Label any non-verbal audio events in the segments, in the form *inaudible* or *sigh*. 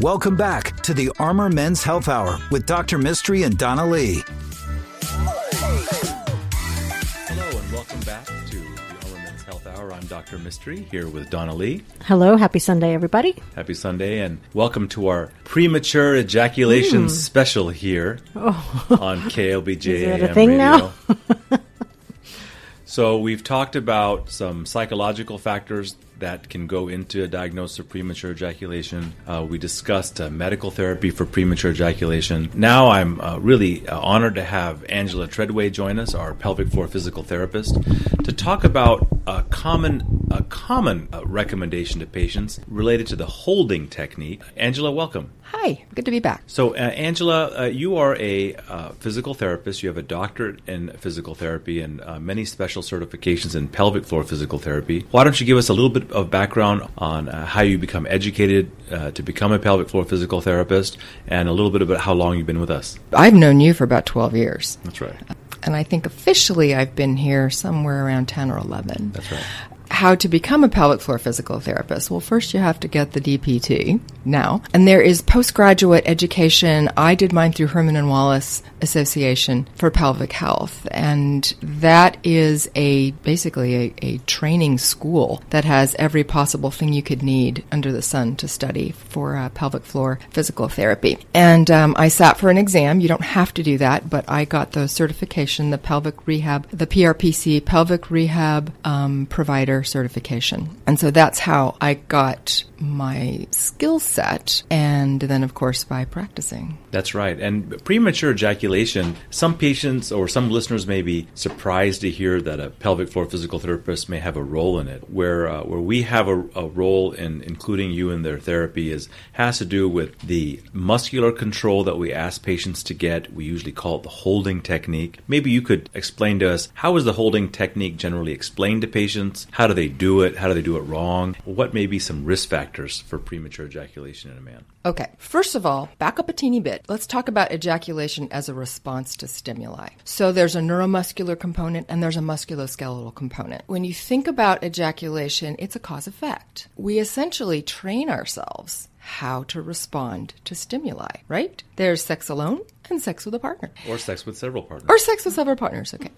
Welcome back to the Armor Men's Health Hour with Dr. Mistry and Donna Lee. Hello and welcome back to the Armor Men's Health Hour. I'm Dr. Mistry here with Donna Lee. Hello, happy Sunday, everybody. Happy Sunday and welcome to our premature ejaculation hmm. special here oh. on KLBJ *laughs* Is that a thing radio. now? *laughs* so we've talked about some psychological factors that can go into a diagnosis of premature ejaculation. Uh, we discussed uh, medical therapy for premature ejaculation. Now I'm uh, really uh, honored to have Angela Treadway join us, our pelvic floor physical therapist, to talk about a common a common uh, recommendation to patients related to the holding technique. Angela, welcome. Hi, good to be back. So, uh, Angela, uh, you are a uh, physical therapist. You have a doctorate in physical therapy and uh, many special certifications in pelvic floor physical therapy. Why don't you give us a little bit of background on uh, how you become educated uh, to become a pelvic floor physical therapist and a little bit about how long you've been with us? I've known you for about 12 years, That's right. and I think officially I've been here somewhere around 10 or 11. That's right. How to become a pelvic floor physical therapist? Well, first you have to get the DPT now, and there is postgraduate education. I did mine through Herman and Wallace Association for Pelvic Health, and that is a basically a, a training school that has every possible thing you could need under the sun to study for uh, pelvic floor physical therapy. And um, I sat for an exam. You don't have to do that, but I got the certification, the pelvic rehab, the PRPC, pelvic rehab um, provider certification. And so that's how I got my skill set, and then, of course, by practicing. That's right. And premature ejaculation, some patients or some listeners may be surprised to hear that a pelvic floor physical therapist may have a role in it. Where uh, where we have a, a role in including you in their therapy is has to do with the muscular control that we ask patients to get. We usually call it the holding technique. Maybe you could explain to us how is the holding technique generally explained to patients? How do they do it? How do they do it wrong? What may be some risk factors for premature ejaculation in a man? Okay, first of all, back up a teeny bit. Let's talk about ejaculation as a response to stimuli. So there's a neuromuscular component and there's a musculoskeletal component. When you think about ejaculation, it's a cause effect. We essentially train ourselves how to respond to stimuli, right? There's sex alone and sex with a partner. Or sex with several partners? Or sex with several partners. Okay.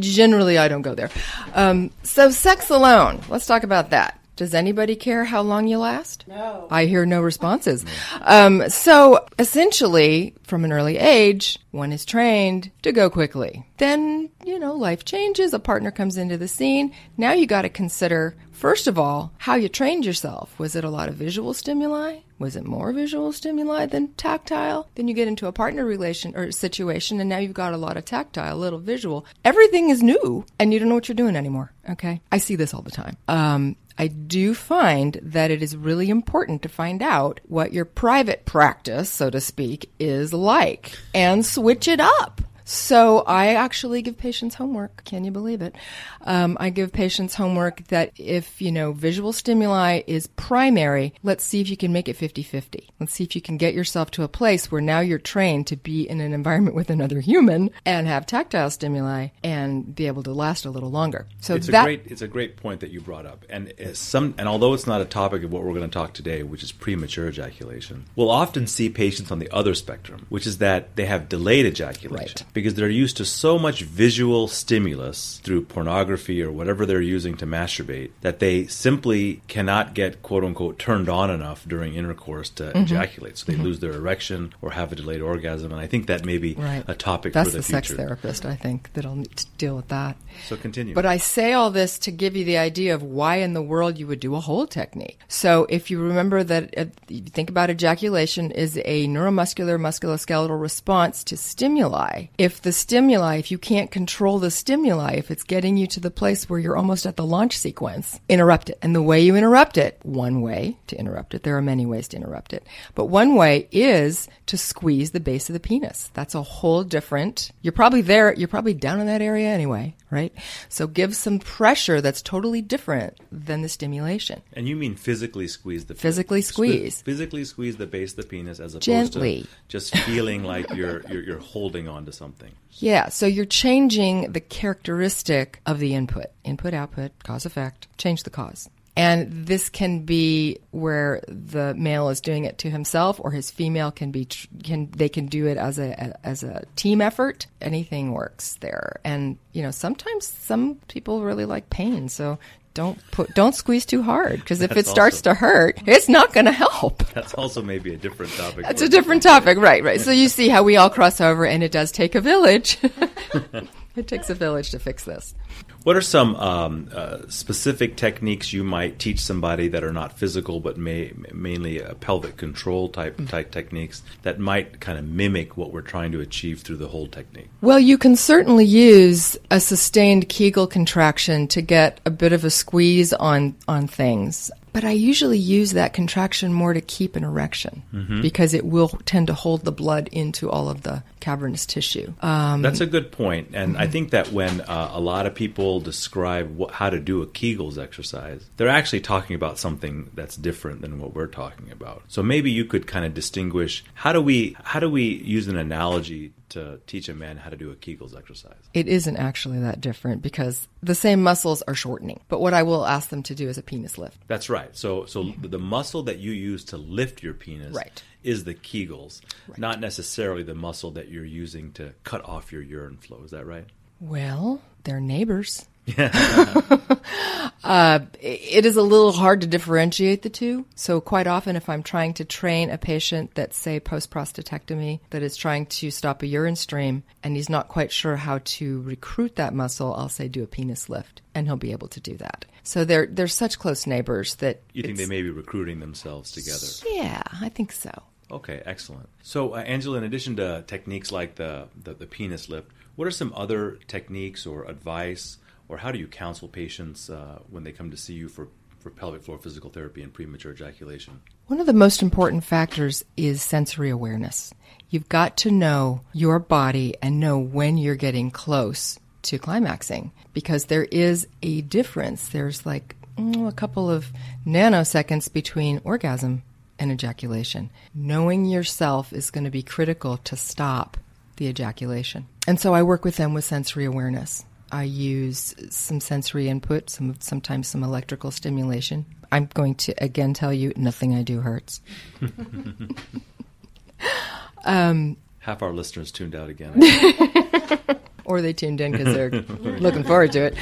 Generally, I don't go there. Um, so, sex alone. Let's talk about that. Does anybody care how long you last? No. I hear no responses. Um, so, essentially, from an early age, one is trained to go quickly. Then, you know, life changes. A partner comes into the scene. Now you got to consider, first of all, how you trained yourself. Was it a lot of visual stimuli? Was it more visual stimuli than tactile? Then you get into a partner relation or situation, and now you've got a lot of tactile, a little visual. Everything is new, and you don't know what you're doing anymore. Okay, I see this all the time. Um, I do find that it is really important to find out what your private practice, so to speak, is like, and switch it up. So I actually give patients homework. Can you believe it? Um, I give patients homework that if, you know, visual stimuli is primary, let's see if you can make it 50-50. Let's see if you can get yourself to a place where now you're trained to be in an environment with another human and have tactile stimuli and be able to last a little longer. So it's that a great it's a great point that you brought up, and some and although it's not a topic of what we're going to talk today, which is premature ejaculation, we'll often see patients on the other spectrum, which is that they have delayed ejaculation Right. Because they're used to so much visual stimulus through pornography or whatever they're using to masturbate that they simply cannot get quote unquote turned on enough during intercourse to Mm-hmm. ejaculate, so they lose their erection or have a delayed orgasm, and I think that may be Right. a topic That's for the, the sex future. therapist, I think, that'll need to deal with that. So continue. But I say all this to give you the idea of why in the world you would do a hold technique. So if you remember that, uh, you think about ejaculation is a neuromuscular musculoskeletal response to stimuli. If the stimuli, if you can't control the stimuli, if it's getting you to the place where you're almost at the launch sequence, interrupt it. And the way you interrupt it, one way to interrupt it, there are many ways to interrupt it, but one way is to squeeze the base of the penis. That's a whole different, you're probably there, you're probably down in that area anyway, right? So give some pressure that's totally different than the stimulation. And you mean physically squeeze the Physically sque- squeeze. physically squeeze the base of the penis as opposed Gently. to just feeling like you're, you're you're holding on to something. Yeah, so you're changing the characteristic of the input. Input, output, cause, effect. Change the cause. And this can be where the male is doing it to himself or his female can be can they can do it as a as a team effort. Anything works there. And you know, sometimes some people really like pain. So don't put don't squeeze too hard because if it starts also- to hurt, it's not going to help. That's also maybe a different topic. For a different topic, right? Right. So you see how we all cross over, and it does take a village. *laughs* it takes a village to fix this. What are some um, uh, specific techniques you might teach somebody that are not physical, but may, mainly uh, pelvic control type type techniques that might kind of mimic what we're trying to achieve through the hold technique? Well, you can certainly use a sustained Kegel contraction to get a bit of a squeeze on on things. But I usually use that contraction more to keep an erection because it will tend to hold the blood into all of the cavernous tissue. Um, That's a good point, and I think that when uh, a lot of people describe how to do a Kegels exercise, they're actually talking about something that's different than what we're talking about. So maybe you could kind of distinguish how do we how do we use an analogy to teach a man how to do a Kegels exercise? it isn't actually that different because the same muscles are shortening. But what I will ask them to do is a penis lift. That's right. So so the muscle that you use to lift your penis Right. is the Kegels, not necessarily the muscle that you're using to cut off your urine flow. Is that right? Well, they're neighbors. *laughs* uh, it is a little hard to differentiate the two. So, quite often, if I'm trying to train a patient that's, say, post prostatectomy, that is trying to stop a urine stream, and he's not quite sure how to recruit that muscle, I'll say, do a penis lift, and he'll be able to do that. So, they're, they're such close neighbors that. You think they may be recruiting themselves together? Yeah, I think so. Okay, excellent. So, uh, Angela, in addition to techniques like the, the the penis lift, what are some other techniques or advice, or how do you counsel patients uh, when they come to see you for for pelvic floor physical therapy and premature ejaculation? One of the most important factors is sensory awareness. You've got to know your body and know when you're getting close to climaxing because there is a difference. There's like mm, a couple of nanoseconds between orgasm and ejaculation. Knowing yourself is going to be critical to stop the ejaculation. And so I work with them with sensory awareness. I use some sensory input, some sometimes some electrical stimulation. I'm going to again tell you nothing I do hurts. *laughs* Half our listeners tuned out again. *laughs* or they tuned in because they're *laughs* looking forward to it.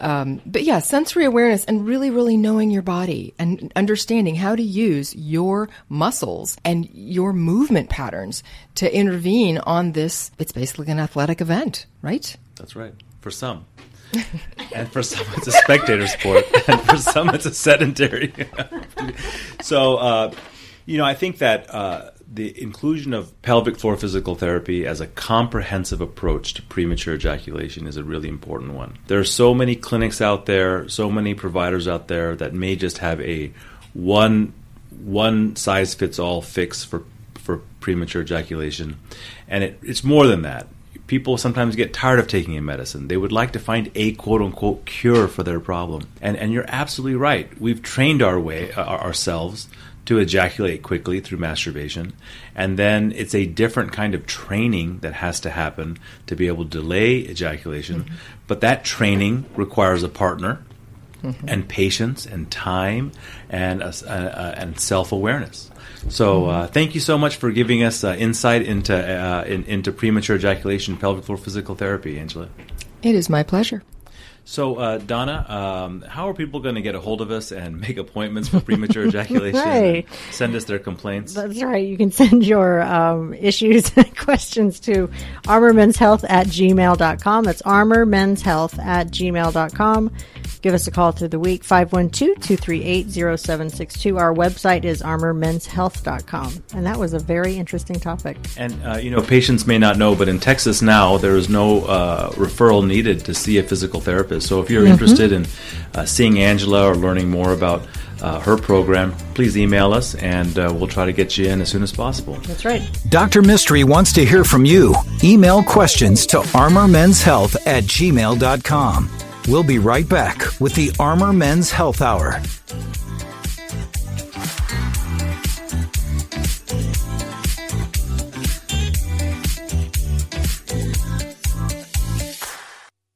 Um, but yeah, sensory awareness and really, really knowing your body and understanding how to use your muscles and your movement patterns to intervene on this. It's basically an athletic event, right? That's right. For some. *laughs* and for some, it's a spectator sport. *laughs* And for some, it's a sedentary. *laughs* so, uh, you know, I think that uh, the inclusion of pelvic floor physical therapy as a comprehensive approach to premature ejaculation is a really important one. There are so many clinics out there, so many providers out there that may just have a one one size fits all fix for for premature ejaculation, and it, it's more than that. People sometimes get tired of taking a medicine. They would like to find a quote unquote cure for their problem, and and you're absolutely right. We've trained our way uh, ourselves to ejaculate quickly through masturbation, and then it's a different kind of training that has to happen to be able to delay ejaculation. But that training requires a partner and patience and time and uh, uh, and self awareness. So uh, thank you so much for giving us uh, insight into uh, in, into premature ejaculation, pelvic floor physical therapy, Angela. It is my pleasure. So uh, Donna, um, how are people going to get a hold of us and make appointments for premature ejaculation? *laughs* Right. send us their complaints. That's right. You can send your um, issues *laughs* and questions to armormenshealth at gmail.com. That's armormenshealth at gmail.com. Give us a call through the week, 512-238-0762. Our website is armormenshealth.com. And that was a very interesting topic. And uh, you know, patients may not know, but in Texas now there is no uh, referral needed to see a physical therapist. So if you're interested in uh, seeing Angela or learning more about uh, her program, please email us, and uh, we'll try to get you in as soon as possible. That's right. Dr. Mistry wants to hear from you. Email questions to armormenshealth at gmail.com. We'll be right back with the Armor Men's Health Hour.